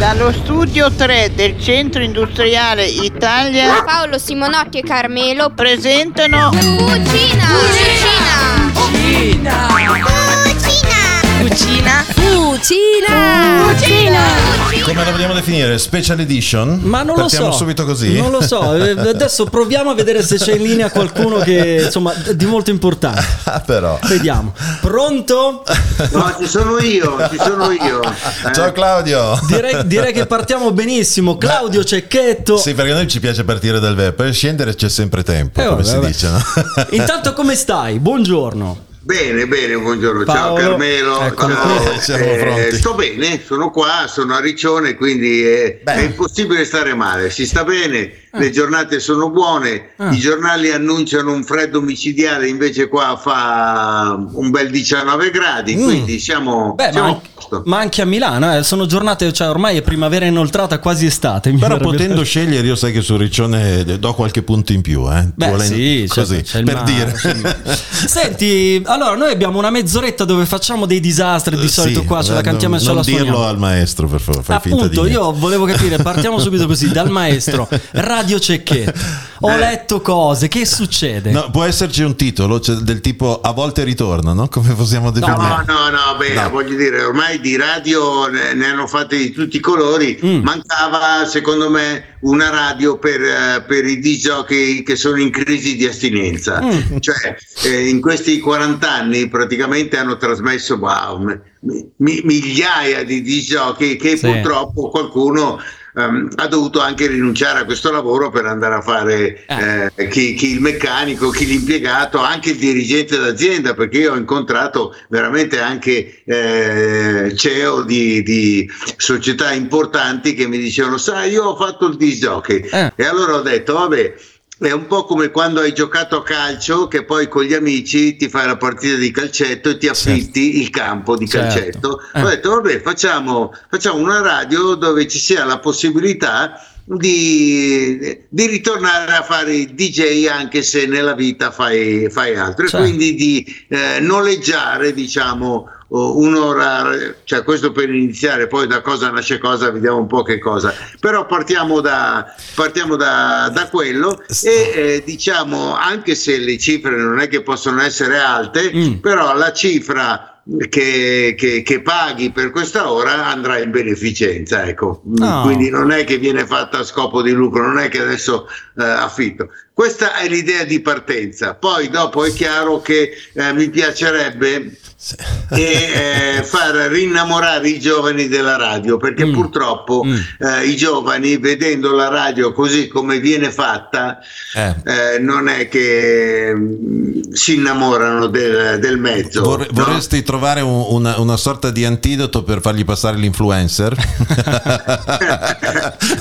Dallo studio 3 del Centro Industriale Italia Paolo Simonotti e Carmelo presentano Cucina! Cucina! Cucina. Cucina! Cucina! Come la vogliamo definire? Special edition? Ma non lo Partiamo so. subito così? Non lo so. Eh, Adesso proviamo a vedere se c'è in linea qualcuno che insomma di molto importante. Ah, però. Vediamo. Pronto? No, ci sono io, ci sono io. Eh, Ciao Claudio. Direi, direi che partiamo benissimo. Claudio Cecchetto. Sì, perché a noi ci piace partire dal verbo, per scendere c'è sempre tempo, Eh, come vabbè, si vabbè. dice, no? Intanto come stai? Buongiorno. Bene, bene, buongiorno, Paolo, ciao Carmelo. ciao. qui. Siamo Eh, sto bene, sono qua, sono a Riccione, quindi è, è impossibile stare male. Si sta bene, le giornate sono buone, Ah. i giornali annunciano un freddo micidiale, invece qua fa un bel 19 gradi, Mm. quindi siamo, Beh, ma, siamo a anche, posto. ma anche a Milano eh, sono giornate, cioè ormai è primavera inoltrata, quasi estate. Però potendo scegliere, io sai che su Riccione do qualche punto in più, eh? Beh, Volendo- sì, certo, così, il per mare, dire. Senti, allora noi abbiamo una mezz'oretta dove facciamo dei disastri di solito Sì, qua, ce la eh, cantiamo non, e ce la non dirlo suoniamo. al maestro, per favore, fai finta di Appunto, io volevo capire, partiamo subito così, dal maestro, Radio Cecchetto. Ho Eh. letto cose, che succede? No, può esserci un titolo cioè, del tipo a volte ritorna, no? Come possiamo definire? No, no, no, beh, No. voglio dire, ormai di radio ne, ne hanno fatte di tutti i colori. Mm. Mancava, secondo me, una radio per, eh, per i disgiochi che sono in crisi di astinenza. Mm. Cioè, eh, in questi 40 anni praticamente hanno trasmesso wow, mi- mi- migliaia di disgiochi che Sì. purtroppo qualcuno. Ehm, ha dovuto anche rinunciare a questo lavoro per andare a fare Eh. eh, chi, chi il meccanico, chi l'impiegato, anche il dirigente d'azienda, perché io ho incontrato veramente anche eh, CEO di, di società importanti che mi dicevano, sai, io ho fatto il disc jockey. Eh. E allora ho detto, vabbè. È un po' come quando hai giocato a calcio che poi con gli amici ti fai la partita di calcetto e ti affitti il campo di Certo. calcetto. Eh. Ho detto, vabbè, facciamo, facciamo una radio dove ci sia la possibilità di, di ritornare a fare il DJ anche se nella vita fai, fai altro Certo. e quindi di eh, noleggiare diciamo un'ora cioè questo per iniziare poi da cosa nasce cosa vediamo un po' che cosa però partiamo da, partiamo da, da quello e eh, diciamo anche se le cifre non è che possono essere alte Mm. però la cifra che, che- che paghi per questa ora andrà in beneficenza, ecco. Mm, No. Quindi non è che viene fatta a scopo di lucro, non è che adesso eh, affitto. Questa è l'idea di partenza. Poi dopo è chiaro che eh, mi piacerebbe Sì. e eh, far rinnamorare i giovani della radio perché Mm. purtroppo Mm. eh, i giovani vedendo la radio così come viene fatta Eh. eh, non è che mm, si innamorano del, del mezzo Vorre- no? Vorresti trovare un- una, una sorta di antidoto per fargli passare l'influencer?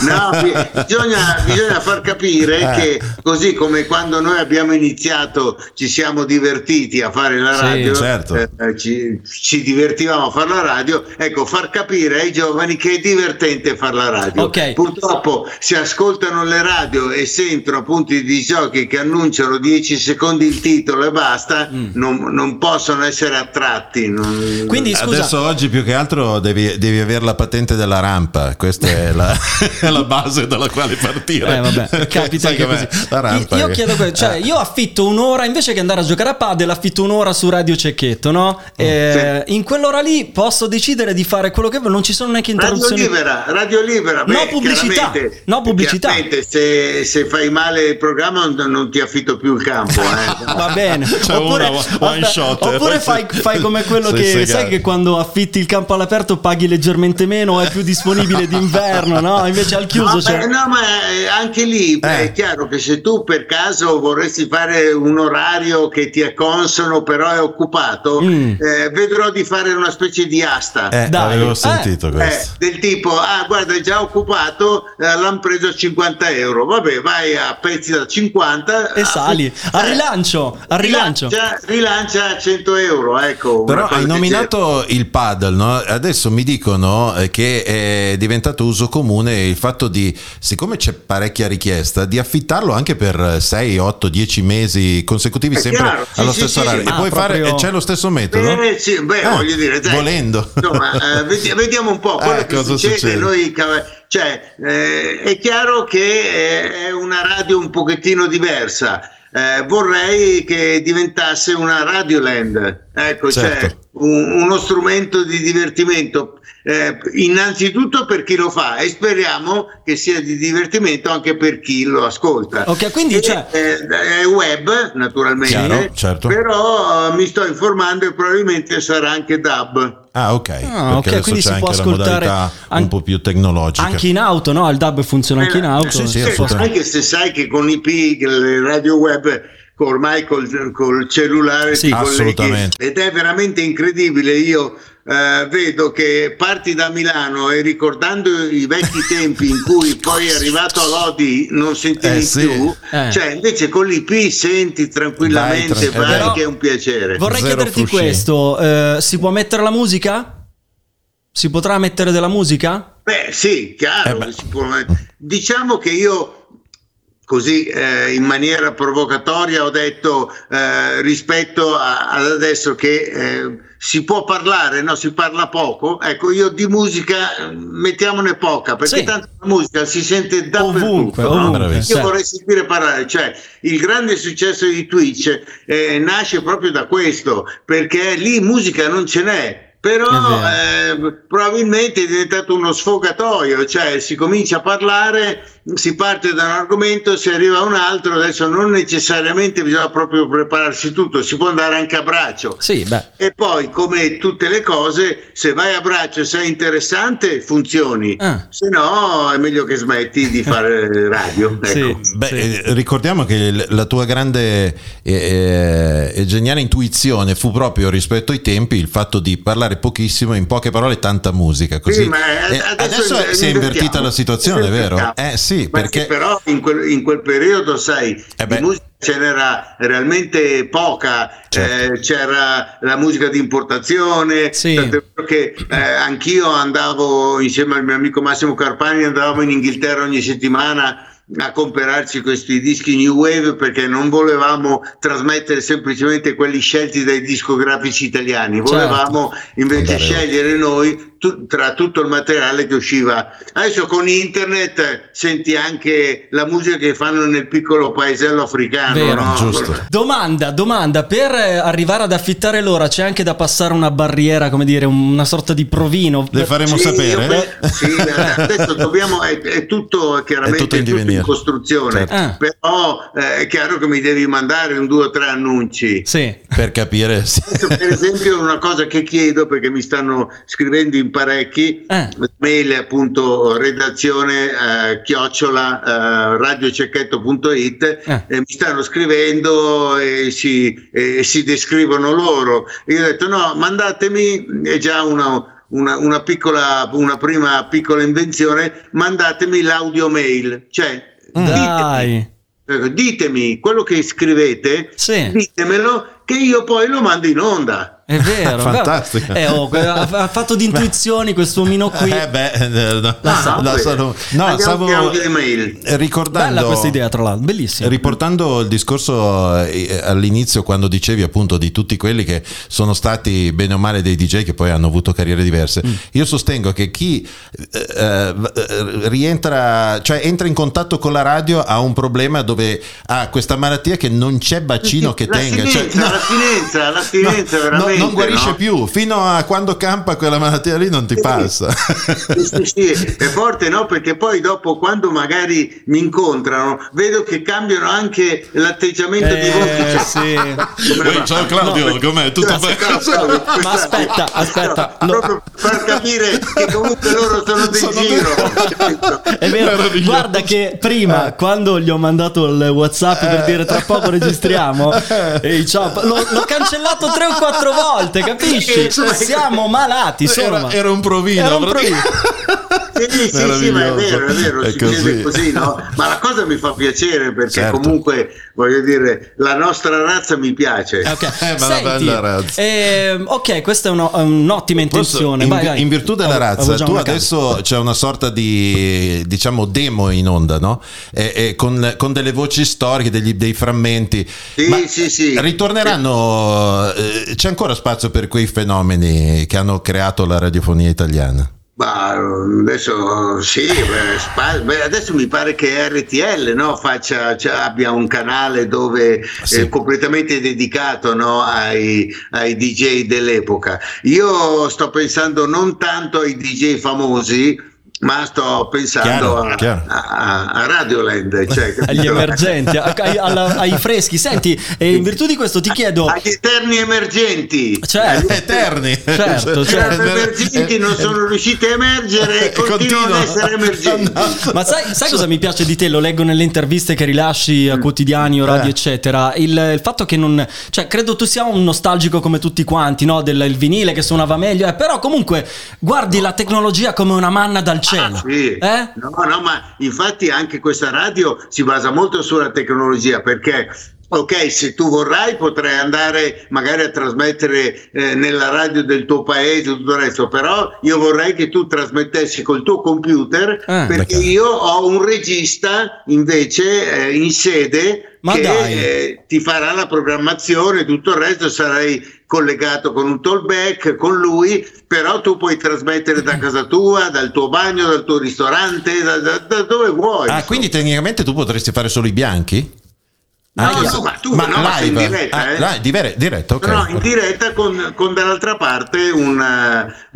no, bi- bisogna, bisogna far capire Eh. che così come quando noi abbiamo iniziato ci siamo divertiti a fare la Sì, radio, certo. eh, ci, ci divertivamo a fare la radio, ecco, far capire ai giovani che è divertente fare la radio. Ok. Purtroppo se ascoltano le radio e sentono appunto i giochi che annunciano 10 secondi il titolo e basta, Mm. non, non possono essere attratti. Non- Quindi scusa, Adesso oggi più che altro devi, devi avere la patente della rampa, questa è la, è la base dalla quale partire. Eh, vabbè, capita com'è? così. La rampa. Io, io che- chiedo questo, cioè Eh. io affitto un'ora invece che andare a giocare a padel, affitto un'ora su Radio Cecchetto, no? Eh, In quell'ora lì posso decidere di fare quello che vuoi, non ci sono neanche Radio interruzioni. libera, radio libera. No pubblicità, no pubblicità. Se, se fai male il programma non, non ti affitto più il campo. eh. Va bene. C'è una one shot. oppure fai, fai come quello che sì, sai che- che quando affitti il campo all'aperto paghi leggermente meno, è più disponibile d'inverno, no? Invece al chiuso No, c'è. no, ma eh, anche lì beh, Eh. è chiaro che se tu per caso vorresti fare un orario che ti è consono, però è occupato, Mm. eh, vedrò di fare una specie di asta. Eh, Dai. avevo Eh. sentito Eh, questo. del tipo, ah, guarda, è già occupato, eh, l'hanno preso a 50 euro. Vabbè, vai a pezzi da 50 E sali. eh, Al rilancio, al rilancio. Rilancia, rilancia a 100 euro, ecco. Però Però hai nominato il paddle, no? adesso mi dicono eh, che è diventato uso comune il fatto di, siccome c'è parecchia richiesta, di affittarlo anche per 6, 8, 10 mesi consecutivi È sempre chiaro, allo sì, stesso sì, orario. sì. E Ah, puoi fare, proprio- e c'è lo stesso metodo? Eh, sì, beh, Ah, voglio dire, dai, volendo. Insomma, eh, vedi- vediamo un po' quello Eh, che cosa succede. succede? Noi, cioè, eh, è chiaro che eh, è una radio un pochettino diversa. Eh, vorrei che diventasse una Radioland, ecco, Certo. cioè un- uno strumento di divertimento. eh, innanzitutto per chi lo fa e speriamo che sia di divertimento anche per chi lo ascolta. Ok, quindi, E, cioè- eh, è web naturalmente, Chiaro, certo. però eh, mi sto informando e probabilmente sarà anche DAB. Ah, ok. Ah, perché ok, adesso quindi c'è si può ascoltare modalità an- un po' più tecnologica. Anche in auto, no? Il DAB funziona anche in auto. sì, sì, assolutamente. anche se sai che con IP, le radio web, ormai col, col cellulare Sì, ti colleghi. assolutamente. ed è veramente incredibile. Io eh, vedo che parti da Milano e ricordando i vecchi tempi in cui poi è arrivato a Lodi non sentivi Eh, sì. più, Eh. cioè invece con l'IP senti tranquillamente, Vai, vai, tranquillo. che è un piacere. Vorrei Zero chiederti frusci. questo: eh, si può mettere la musica? Si potrà mettere della musica? Beh, sì, chiaro. Eh beh. si può- Diciamo che io così eh, in maniera provocatoria ho detto eh, rispetto a- ad adesso che eh, si può parlare, no? si parla poco. Ecco, io di musica eh, mettiamone poca, perché Sì. tanto la musica si sente dappertutto. Ovunque, no? ovunque. Io Certo. vorrei sentire parlare, cioè il grande successo di Twitch eh, nasce proprio da questo, perché lì musica non ce n'è. Però eh, probabilmente è diventato uno sfogatoio, cioè si comincia a parlare, si parte da un argomento, si arriva a un altro, adesso non necessariamente bisogna proprio prepararsi tutto, si può andare anche a braccio. Sì, beh. E poi, come tutte le cose, se vai a braccio e sei interessante, funzioni. Ah. Se no, è meglio che smetti di fare radio. Ecco. Sì. Beh, Sì. eh, ricordiamo che la tua grande eh, eh, e geniale intuizione fu proprio rispetto ai tempi il fatto di parlare pochissimo, in poche parole, tanta musica. Così. Sì, ma adesso, adesso si è invertita la situazione, vero? Eh sì, Perché che però in quel, in quel periodo, sai, Eh di musica ce n'era realmente poca, Certo. eh, c'era la musica di importazione, Sì. che eh, anch'io andavo insieme al mio amico Massimo Carpani, andavamo in Inghilterra ogni settimana a comprarci questi dischi New Wave perché non volevamo trasmettere semplicemente quelli scelti dai discografici italiani, volevamo invece Andare scegliere noi tu- tra tutto il materiale che usciva. Adesso con internet eh, senti anche la musica che fanno nel piccolo paesello africano. Vero, no? giusto. Domanda, domanda, per eh, arrivare ad affittare l'ora c'è anche da passare una barriera, come dire, una sorta di provino. le faremo Sì, sapere. io sì, adesso dobbiamo, è, è tutto chiaramente È tutto in tutto in costruzione, Certo. Ah. però eh, è chiaro che mi devi mandare un due o tre annunci. Sì. Per capire. sì. Adesso, per esempio una cosa che chiedo perché mi stanno scrivendo in parecchi Eh. mail appunto redazione eh, chiocciola eh, radiocecchetto.it Eh. e mi stanno scrivendo e si, e si descrivono loro io ho detto no mandatemi è già una, una, una piccola una prima piccola invenzione mandatemi l'audio mail cioè ditemi, Dai. ecco, ditemi quello che scrivete Sì. ditemelo che io poi lo mando in onda È vero, Fantastico. Eh, oh, ha, ha fatto di intuizioni questo omino qui. Eh beh, eh, no, La sa- la sa- no, stavo che audio email. ricordando Bella questa idea, tra l'altro, bellissima. Riportando il discorso eh, all'inizio quando dicevi appunto di tutti quelli che sono stati bene o male dei DJ che poi hanno avuto carriere diverse, Mm. io sostengo che chi eh, eh, rientra, cioè entra in contatto con la radio ha un problema dove ha questa malattia che non c'è bacino che tenga. Cioè, L'astinenza, l'astinenza, l'astinenza no, veramente. Non guarisce no? più, fino a quando campa quella malattia lì non ti passa. Sì, sì, sì, è forte no? Perché poi dopo quando magari mi incontrano vedo che cambiano anche l'atteggiamento di Eh, voce cioè, sì. ciao Claudio, com'è? Tutto No, bene? Ma aspetta, aspetta, no, lo- proprio per far capire che comunque loro sono del Sono giro. È vero, guarda che prima quando gli ho mandato il WhatsApp per dire tra poco registriamo, e ciao, l'ho, l'ho cancellato tre o quattro volte, capisci? Siamo malati, sono Era, malati. era un provino. Era un provino. Sì, Sì, sì, sì, ma è vero, è vero, È succede così. così, no? Ma la cosa mi fa piacere perché Certo. comunque, voglio dire, la nostra razza mi piace. Ok, Eh, ma la bella razza. ehm, ok, questa è uno- un'ottima Posso- intenzione. in, vai, vai. in virtù della Avevo- razza, tu adesso c'è una sorta di diciamo demo in onda, no? E, e con, con delle voci storiche, degli- dei frammenti. Sì, Ma sì, sì. Ritorneranno. eh, c'è ancora spazio per quei fenomeni che hanno creato la radiofonia italiana? Ma adesso sì, beh, adesso mi pare che RTL no, faccia, cioè, abbia un canale dove Sì. è completamente dedicato no, ai, ai DJ dell'epoca. Io sto pensando non tanto ai DJ famosi, ma sto pensando Chiaro, a, chiaro. a- a Radioland. Cioè, Agli emergenti, a- ai, alla- ai freschi. Senti, e in virtù di questo ti chiedo. Agli eterni emergenti. Certo. Eterni. Certo, Gli certo. emergenti non sono riusciti a emergere e Eh, continuano ad continua. essere emergenti. Ma sai, sai cosa mi piace di te? Lo leggo nelle interviste che rilasci a quotidiani o radio, Eh. eccetera. Il, il fatto che non. Cioè, credo tu sia un nostalgico come tutti quanti, no? Del il vinile che suonava meglio. eh, però comunque guardi la tecnologia come una manna dal cielo. Ah, sì. Eh? No, no, ma infatti anche questa radio si basa molto sulla tecnologia perché. Ok, se tu vorrai potrai andare magari a trasmettere eh, nella radio del tuo paese tutto il resto, però io vorrei che tu trasmettessi col tuo computer Ah, perché d'accordo. io ho un regista invece eh, in sede Ma che eh, ti farà la programmazione, tutto il resto sarai collegato con un tollback con lui, però tu puoi trasmettere da casa tua, dal tuo bagno, dal tuo ristorante, da, da- da dove vuoi. Ah, quindi tecnicamente tu potresti fare solo i bianchi? No, Anche no, se- ma tu- no, ma sei in diretta, Ah, eh? live, dire- diretta, ok. No, in diretta con, con dall'altra parte un, eh,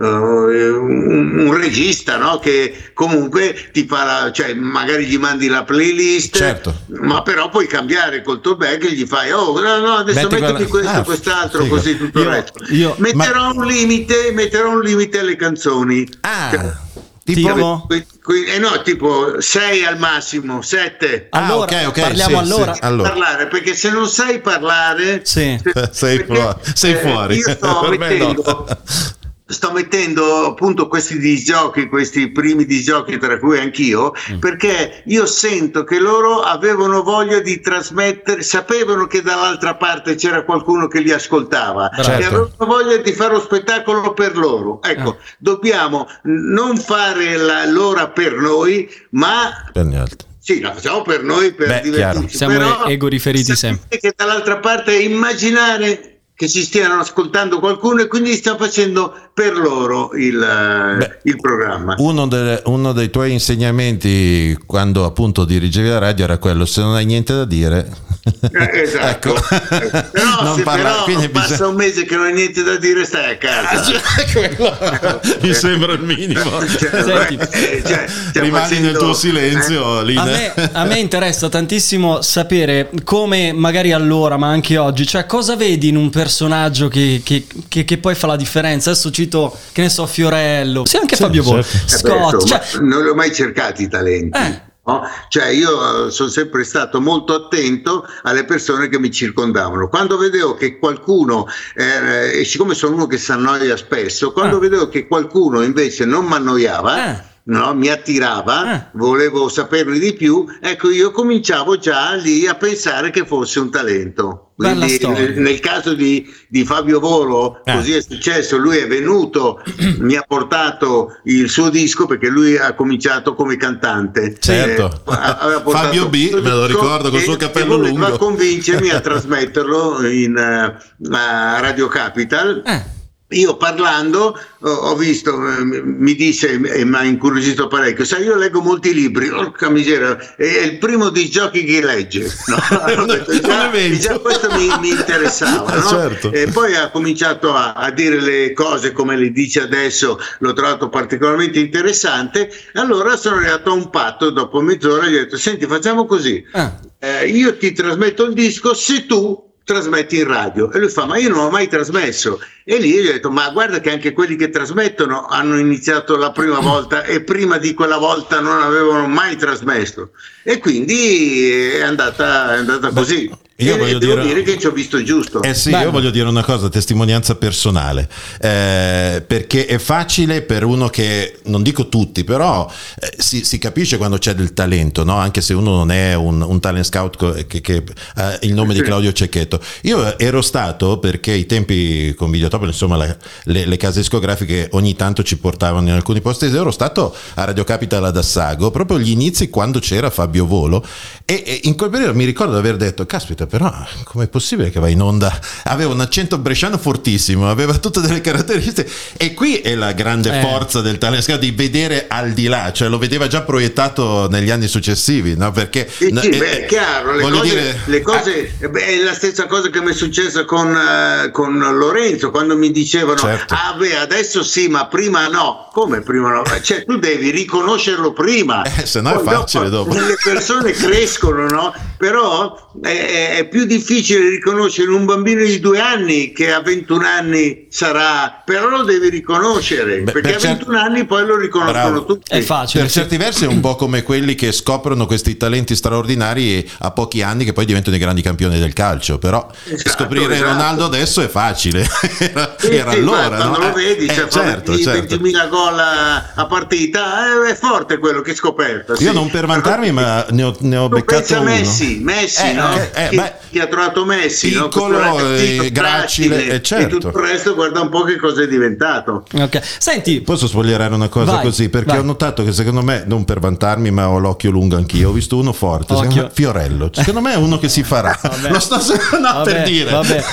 un- un regista no? che comunque ti fa la, cioè magari gli mandi la playlist, Certo. ma però puoi cambiare col tuo bag e gli fai oh no, no adesso Metti mettiti quella- questo, ah, quest'altro, figo. così tutto Io- il resto. io- metterò un limite, metterò un limite alle canzoni. Ah, Cioè, tipo... Tipo? Qui- qui- eh no, tipo 6 al massimo, 7. Ah, Allora, ok, ok, parliamo sì, allora. sì. Allora. parlare perché se non sai parlare Sì. Sei perché, fuori, sei eh, fuori. io sto Per me no. Sto mettendo appunto questi disgiochi questi primi disgiochi tra cui anch'io Mm. perché io sento che loro avevano voglia di trasmettere sapevano che dall'altra parte c'era qualcuno che li ascoltava Certo. e avevano voglia di fare lo spettacolo per loro ecco Eh. dobbiamo non fare la- l'ora per noi ma Per gli altri. sì, la facciamo per noi, per Beh, divertirci. Siamo però ego riferiti sapete sempre. che dall'altra parte immaginare che ci stiano ascoltando qualcuno e quindi sta facendo per loro il, eh, Beh, il programma. Uno, delle- uno dei tuoi insegnamenti quando appunto dirigevi la radio era quello: se non hai niente da dire, Eh, esatto. ecco. Però, non se parla- però quindi passa bisogna- un mese che non hai niente da dire, stai a casa. Quello mi sembra il minimo. Cioè, Senti. eh, cioè, stiamo Rimani nel facendo- tuo silenzio, eh? A me, a me interessa tantissimo sapere come magari allora, ma anche oggi, cioè cosa vedi in un personaggio che, che- che- che poi fa la differenza. Adesso cito, che ne so, Fiorello, sì, anche Sì, Fabio Volo, certo. Eh Scott, insomma, cioè, non li ho mai cercati i talenti. Eh. no? Cioè io eh, sono sempre stato molto attento alle persone che mi circondavano. Quando vedevo che qualcuno, eh, e siccome sono uno che si annoia spesso, quando Ah. vedevo che qualcuno invece non mi annoiava, Eh. No, mi attirava, Eh. volevo saperne di più, ecco io cominciavo già lì a pensare che fosse un talento. Quindi nel, nel caso di, di Fabio Volo, Eh. così è successo, lui è venuto, mi ha portato il suo disco perché lui ha cominciato come cantante. Certo. portato Fabio B, il me lo ricordo, col e- suo voleva lungo. convincermi a trasmetterlo in, eh, a Radio Capital. eh, Io parlando ho, visto, eh, mi disse e mi ha incuriosito parecchio, sai io leggo molti libri, porca miseria, è il primo di giochi che legge. No? Detto, già, già questo mi, mi interessava. Eh, no? certo. E poi ha cominciato a, a dire le cose come le dice adesso, l'ho trovato particolarmente interessante. Allora sono arrivato a un patto dopo mezz'ora, gli ho detto, senti facciamo così, ah, eh, io ti trasmetto il disco se tu trasmetti in radio. E lui fa ma io non ho mai trasmesso. E lì gli ho detto ma guarda che anche quelli che trasmettono hanno iniziato la prima volta e prima di quella volta non avevano mai trasmesso. E quindi è andata, è andata così Io e voglio devo dire- dire... che ci ho visto giusto. Eh sì, Bello. io voglio dire una cosa, testimonianza personale, eh, perché è facile per uno che, non dico tutti, però eh, si, si capisce quando c'è del talento, no? anche se uno non è un, un talent scout co- che, che ha il nome di Claudio Cecchetto. Io ero stato, perché i tempi con Videotop, insomma la- le, le case discografiche ogni tanto ci portavano in alcuni posti, ero stato a Radio Capital ad Assago, proprio agli inizi quando c'era Fabio Volo, e, e in quel periodo mi ricordo di aver detto, caspita però com'è possibile che va in onda? Aveva un accento bresciano fortissimo, aveva tutte delle caratteristiche e qui è la grande Eh. forza del talent scout di vedere al di là, cioè lo vedeva già proiettato negli anni successivi, no? Perché... Sì, no, sì, eh, beh, è chiaro, le cose, dire- le cose- eh, beh, è la stessa cosa che mi è successa con, eh, con Lorenzo quando mi dicevano Certo. ah beh adesso sì ma prima no come prima no cioè tu devi riconoscerlo prima Eh, se no è facile dopo. le persone crescono no però è, è- più difficile riconoscere un bambino di due anni che a 21 anni sarà però lo devi riconoscere Beh, perché per a cer- 21 anni poi lo riconoscono Bravo. tutti È facile. Per sì. certi versi è un po' come quelli che scoprono questi talenti straordinari a pochi anni che poi diventano i grandi campioni del calcio. Però Esatto, scoprire esatto. Ronaldo adesso è facile. era Sì, era sì, allora. quando no? lo vedi, Eh, cioè, certo, 20 certo. 20.000 gol a, a partita, eh, è forte quello che scoperta. sì. Io non per vantarmi, ma ne ho, ne ho beccato pensa uno. Messi, Messi, Eh, no? eh, eh, beh, chi ha trovato Messi, no? piccolo, ragazzino eh, gracile, eh, certo. e tutto il resto guarda un po' che cosa è diventato. Ok. Senti, Posso spogliarare una cosa Vai, così? Perché vai. ho notato che secondo me, non per vantarmi, ma ho l'occhio lungo anch'io. Ho visto uno forte, me Fiorello. Secondo me è uno che si farà. Vabbè. Lo sto no, Vabbè, per dire. vabbè.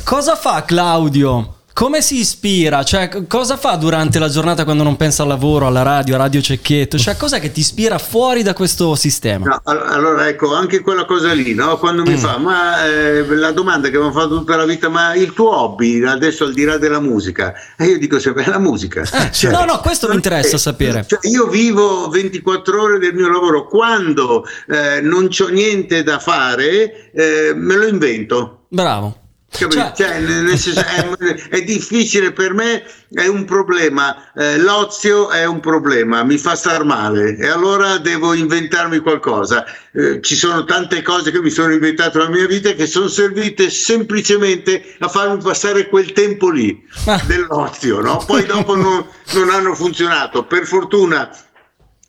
Cosa fa Claudio? Come si ispira? Cioè, cosa fa durante la giornata quando non pensa al lavoro, alla radio, a Radio Cecchetto? Cioè, cos'è che ti ispira fuori da questo sistema? No, all- allora ecco, anche quella cosa lì, no? quando Mm. mi fa, ma eh, la domanda che mi ha fatto tutta la vita, ma il tuo hobby adesso al di là della musica? E io dico sempre, è la musica. Eh, Cioè, no, no, questo mi interessa eh, sapere. cioè, io vivo 24 ore del mio lavoro, quando eh, non c'ho niente da fare, eh, me lo invento. Bravo. Cioè- Cioè, senso, è, è difficile per me, è un problema. Eh, l'ozio è un problema, mi fa star male e allora devo inventarmi qualcosa. Eh, ci sono tante cose che mi sono inventato nella mia vita che sono servite semplicemente a farmi passare quel tempo lì Ah. dell'ozio, no? Poi dopo non, non hanno funzionato. Per fortuna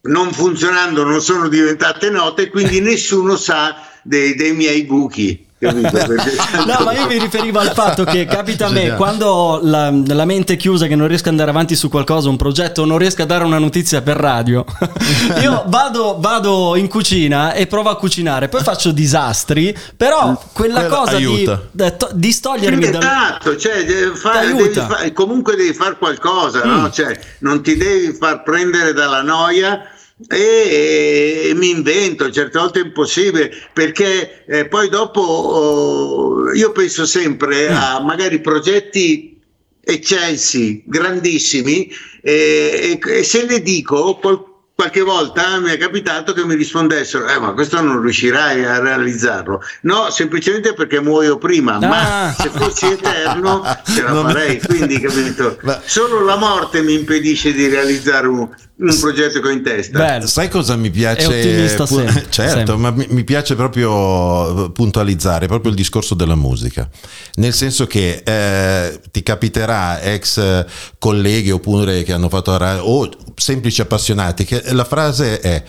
non funzionando non sono diventate note, quindi nessuno sa dei, dei miei buchi. Capito? Perché No, ma io mi riferivo al fatto che capita a me quando ho la, la mente è chiusa, che non riesco ad andare avanti su qualcosa, un progetto, non riesco a dare una notizia per radio. io vado, vado in cucina e provo a cucinare, poi faccio disastri, però quella Quello cosa di, aiuta. to- di togliermi da. Esatto, cioè, devi fare- devi fare- comunque devi fare qualcosa, Mm. no? Cioè, non ti devi far prendere dalla noia. E, e mi invento, certe volte è impossibile perché eh, poi dopo oh, io penso sempre Mm. a magari progetti eccelsi, grandissimi e, e- e se ne dico qual- qualche volta mi è capitato che mi rispondessero eh ma questo non riuscirai a realizzarlo no semplicemente perché muoio prima Ah. ma se fossi eterno ce la farei quindi capito solo la morte mi impedisce di realizzare un, un progetto che ho in testa Bello. Sai cosa mi piace? È ottimista pu- sempre, certo, sempre. ma mi, mi piace proprio puntualizzare proprio il discorso della musica. Nel senso che eh, ti capiterà ex eh, colleghi oppure che hanno fatto o semplici appassionati che la frase è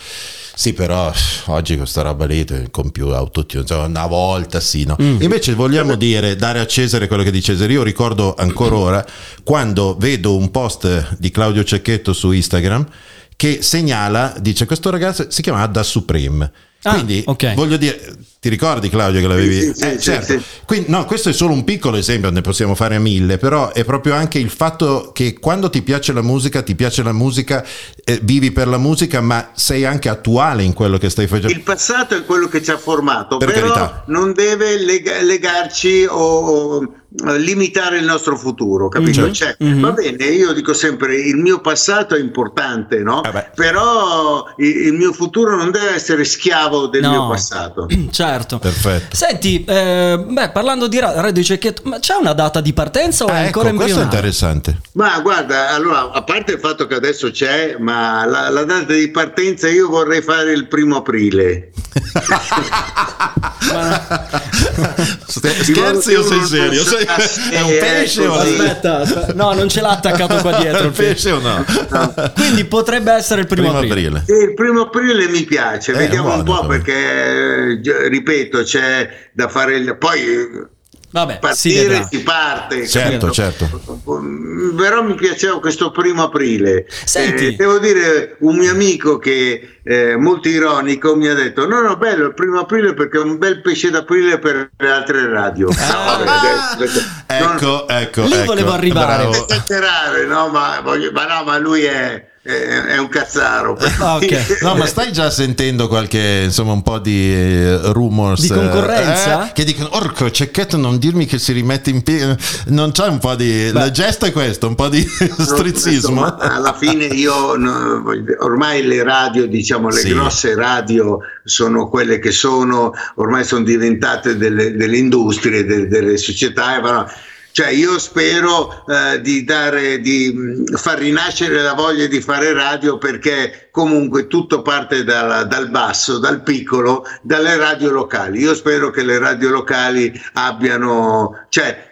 sì, però oggi questa roba lì con più autotune, cioè, una volta sì, no. Invece vogliamo dire, dare a Cesare quello che di Cesare. Io ricordo ancora ora quando vedo un post di Claudio Cecchetto su Instagram che segnala, dice questo ragazzo si chiama Adda Supreme. Ah, Quindi ok. voglio dire, ti ricordi Claudio che l'avevi? Sì, sì, Eh, sì, certo. sì. Quindi, no, questo è solo un piccolo esempio, ne possiamo fare mille, però è proprio anche il fatto che quando ti piace la musica, ti piace la musica, eh, vivi per la musica, ma sei anche attuale in quello che stai facendo. Il passato è quello che ci ha formato, Per però carità. non deve lega- legarci o, o eh, limitare il nostro futuro, capito? Mhm, Cioè, mhm. Va bene, io dico sempre il mio passato è importante, no? Beh. Però il, il mio futuro non deve essere schiavo del No. mio passato. Certo. Perfetto. Senti, eh, beh, parlando di ra- Radio Cecchetto, ma c'è una data di partenza o è Ah, ancora ecco, questo è embrionale? interessante. Ma guarda, allora, a parte il fatto che adesso c'è, ma la, la data di partenza io vorrei fare il primo aprile. Scherzi o sei serio? Sei- È un pesce o. Aspetta, aspetta. no, non ce l'ha attaccato qua dietro. È il un pesce o no? Quindi potrebbe essere il primo, Primo aprile. aprile. Sì, il primo aprile mi piace, Eh, vediamo un po' perché, eh, ripeto, c'è da fare il... Poi eh, Vabbè, si partire vedrà. si parte. Certo, certo. Però mi piaceva questo primo aprile. Senti. Eh, devo dire, un mio amico che è molto ironico mi ha detto: No, no, bello il primo aprile perché è un bel pesce d'aprile per le altre radio. Ah. No, adesso- non- Ecco, ecco. Lì ecco, volevo arrivare. bravo. no, ma, voglio- ma no, ma lui è, è- un cazzaro. per Ah, cui- ok. No, ma stai già sentendo qualche, insomma, un po' di eh, rumors Di eh, concorrenza? eh, che dicono, orco, cecchetto, non dirmi che si rimette in piedi. Non c'è un po' di. La gesta è questo, un po' di strizzismo. Insomma, alla fine io no, ormai le radio, diciamo le Sì. grosse radio sono quelle che sono, ormai sono diventate delle, delle industrie, de- delle società. e vanno- Cioè io spero eh, di, dare, di mh, far rinascere la voglia di fare radio perché comunque tutto parte dal, dal basso, dal piccolo, dalle radio locali. Io spero che le radio locali abbiano, cioè,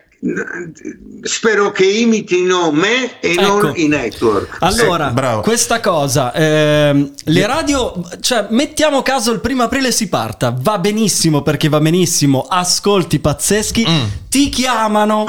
spero che imitino me e Ecco. non i network. Allora, Eh, bravo. questa cosa, ehm, le radio, cioè mettiamo caso il primo aprile si parta, va benissimo perché va benissimo, ascolti pazzeschi, Mm. ti chiamano.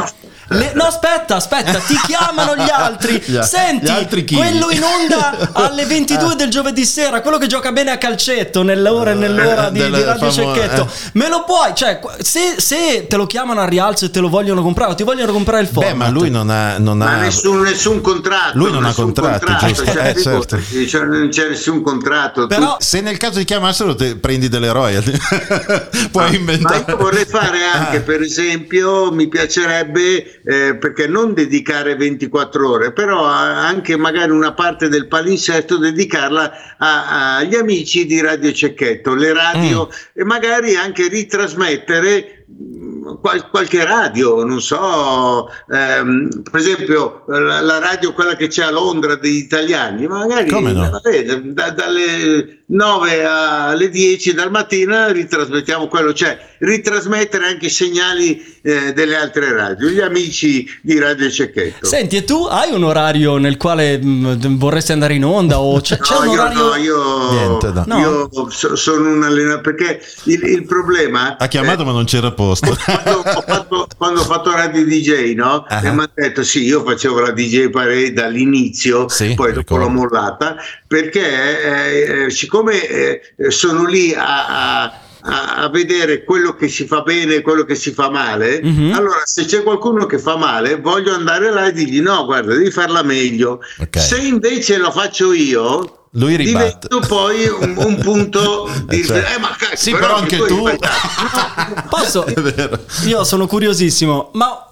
Le- no, aspetta, aspetta, ti chiamano gli altri. Gli Senti, gli altri quello in onda alle 22 Eh. del giovedì sera, quello che gioca bene a calcetto nell'ora e nell'ora di, di Radio famo- Cecchetto. eh. Me lo puoi, cioè, se, se te lo chiamano a rialzo e te lo vogliono comprare, o ti vogliono comprare il format. Beh, ma lui non ha. Non Ma ha nessun, nessun contratto. Lui non ha contratto, giusto? cioè, Eh, certo. figurati, cioè, non c'è nessun contratto. Però- Tu- Se nel caso di chiamassero, te prendi delle royalty. Puoi ma inventare. io vorrei fare anche, Ah. per esempio, mi piacerebbe, eh, perché non dedicare 24 ore, però anche magari una parte del palinsesto dedicarla agli amici di Radio Cecchetto, le radio, Mm. e magari anche ritrasmettere mh, qual- qualche radio, non so, ehm, per esempio la, la radio quella che c'è a Londra degli italiani, magari no? vabbè, da- dalle 9 alle 10 dal mattino ritrasmettiamo quello, cioè ritrasmettere anche i segnali eh, delle altre radio, gli amici di Radio Cecchetto. Senti, e tu hai un orario nel quale mh, vorresti andare in onda? O c'è, c'è No, un io, orario? no, io, Niente, da- io so- sono un allenatore perché il, il problema Ha chiamato, ma non c'era posto. quando ho, fatto, quando ho fatto radio DJ, no? Ah. E mi ha detto sì, io facevo la DJ pare dall'inizio, Sì, poi dopo ricordo. l'ho mollata, perché eh, eh, siccome eh, sono lì a, a- a- vedere quello che si fa bene e quello che si fa male, Mhm. allora se c'è qualcuno che fa male, voglio andare là e dirgli no, guarda, devi farla meglio. Ok. Se invece lo faccio io, Lui ribatte. divento poi un, un punto di... Eh, certo. eh, ma cazzo, Sì, però anche tu. hai sbagliato. Posso? È vero. Io sono curiosissimo, ma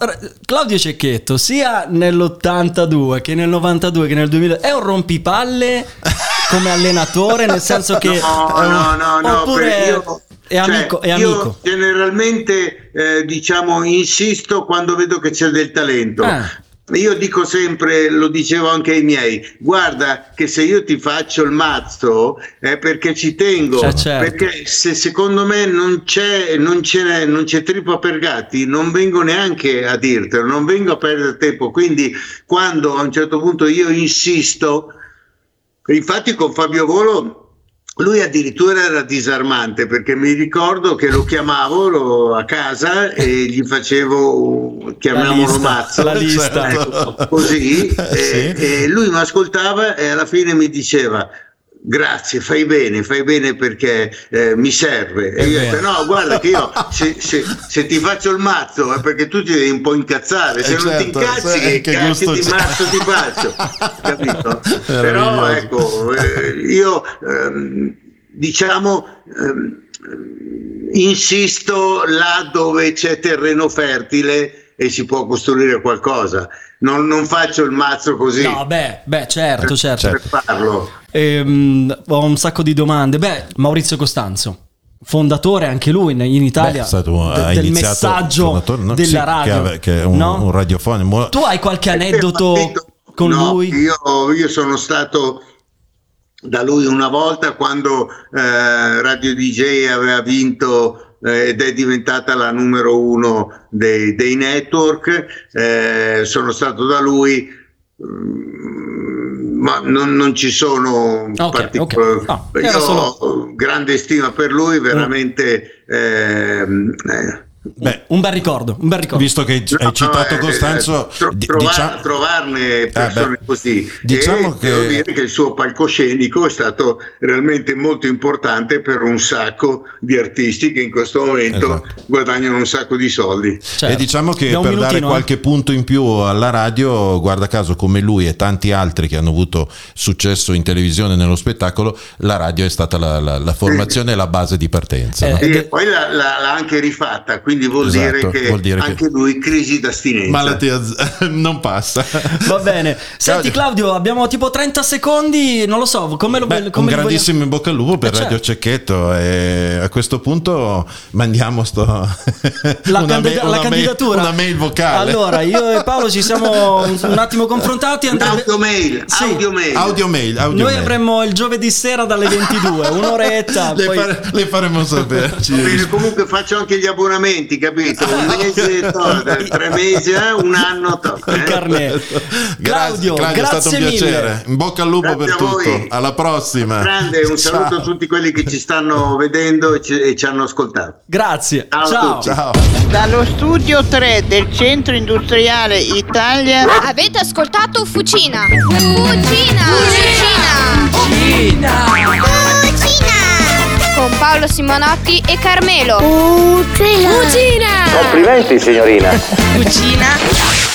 Claudio Cecchetto, sia nell'82 che nel 92 che nel 2000, è un rompipalle come allenatore, nel senso che... No, no, no, no, oppure io- è cioè, amico, è io amico. generalmente eh, diciamo insisto quando vedo che c'è del talento. Ah. Io dico sempre, lo dicevo anche ai miei, guarda che se io ti faccio il mazzo è perché ci tengo, Cioè, certo. perché se secondo me non c'è, non c'è, non c'è trippa per gatti, non vengo neanche a dirtelo, non vengo a perdere tempo. Quindi quando a un certo punto io insisto, infatti con Fabio Volo lui addirittura era disarmante perché mi ricordo che lo chiamavo lo- a casa e gli facevo, chiamiamolo mazzo, la lista. ecco, così, Eh, e, sì. e lui mi ascoltava e alla fine mi diceva grazie, fai bene, fai bene perché eh, mi serve. E io ho detto no, guarda che io se, se- se ti faccio il mazzo è perché tu ti devi un po' incazzare, se Eh, non certo, ti incazzi che, cazzo di mazzo ti faccio, capito? Però ecco, eh, io ehm, diciamo ehm, insisto là dove c'è terreno fertile e si può costruire qualcosa. Non, non faccio il mazzo così No, beh, beh, certo, certo. per farlo. Ehm, ho un sacco di domande. Beh, Maurizio Costanzo. Fondatore anche lui in in Italia Beh, è stato, de- ha del messaggio no? della Sì, radio. che, che è un, no? un radiofonico. Tu hai qualche aneddoto Partito- con no, lui? Io, io sono stato da lui una volta quando eh, Radio DJ aveva vinto eh, ed è diventata la numero uno dei, dei network. eh, sono stato da lui. mm, Ma non, non ci sono Ok, particolari. ok. No, era Io solo- ho grande stima per lui, veramente. ehm, eh, Beh, Un bel ricordo, un bel ricordo. visto che hai No, citato eh, Costanzo, tro- di- trova- diciamo- trovarne persone beh, così. diciamo e che- devo dire che il suo palcoscenico è stato realmente molto importante per un sacco di artisti che in questo momento Esatto. guadagnano un sacco di soldi. Certo. E diciamo che per dare eh? qualche punto in più alla radio, guarda caso come lui e tanti altri che hanno avuto successo in televisione e nello spettacolo, la radio è stata la, la- la formazione e la base di partenza. Eh, no? E poi l'ha, l'ha- l'ha anche rifatta, quindi vuol, Esatto, dire, che vuol dire che- anche lui crisi d'astinenza. Malattia z- non passa. Va bene. Senti Claudio, abbiamo tipo 30 secondi, non lo so, come lo Beh, come un grandissimo in bocca al lupo per Eh, Radio certo. Cecchetto e a questo punto mandiamo sto La, una, candida- mail- la una candidatura. mail, una mail vocale. Allora, io e Paolo ci siamo un, un attimo confrontati. Andrebbe- Audio mail, Sì. audio mail. audio mail, audio Noi mail. avremmo il giovedì sera dalle 22, un'oretta. le, poi- fare- le faremo sapere. Va bene, comunque faccio anche gli abbonamenti, capito? Un mese, to- tre mesi, eh, un anno. to- Il eh. carnet. Claudio, Claudio, è stato un grazie piacere. mille. In bocca al lupo Grazie per tutto. Alla prossima. Grande, un saluto Ciao. a tutti quelli che ci stanno vedendo e ci, e ci hanno ascoltato. Grazie. Ciao a Ciao. tutti. Ciao. Dallo studio 3 del Centro Industriale Italia Avete ascoltato Fucina? Fucina! Fucina! Con Paolo Simonotti e Carmelo. Fucina! Complimenti signorina. Fucina!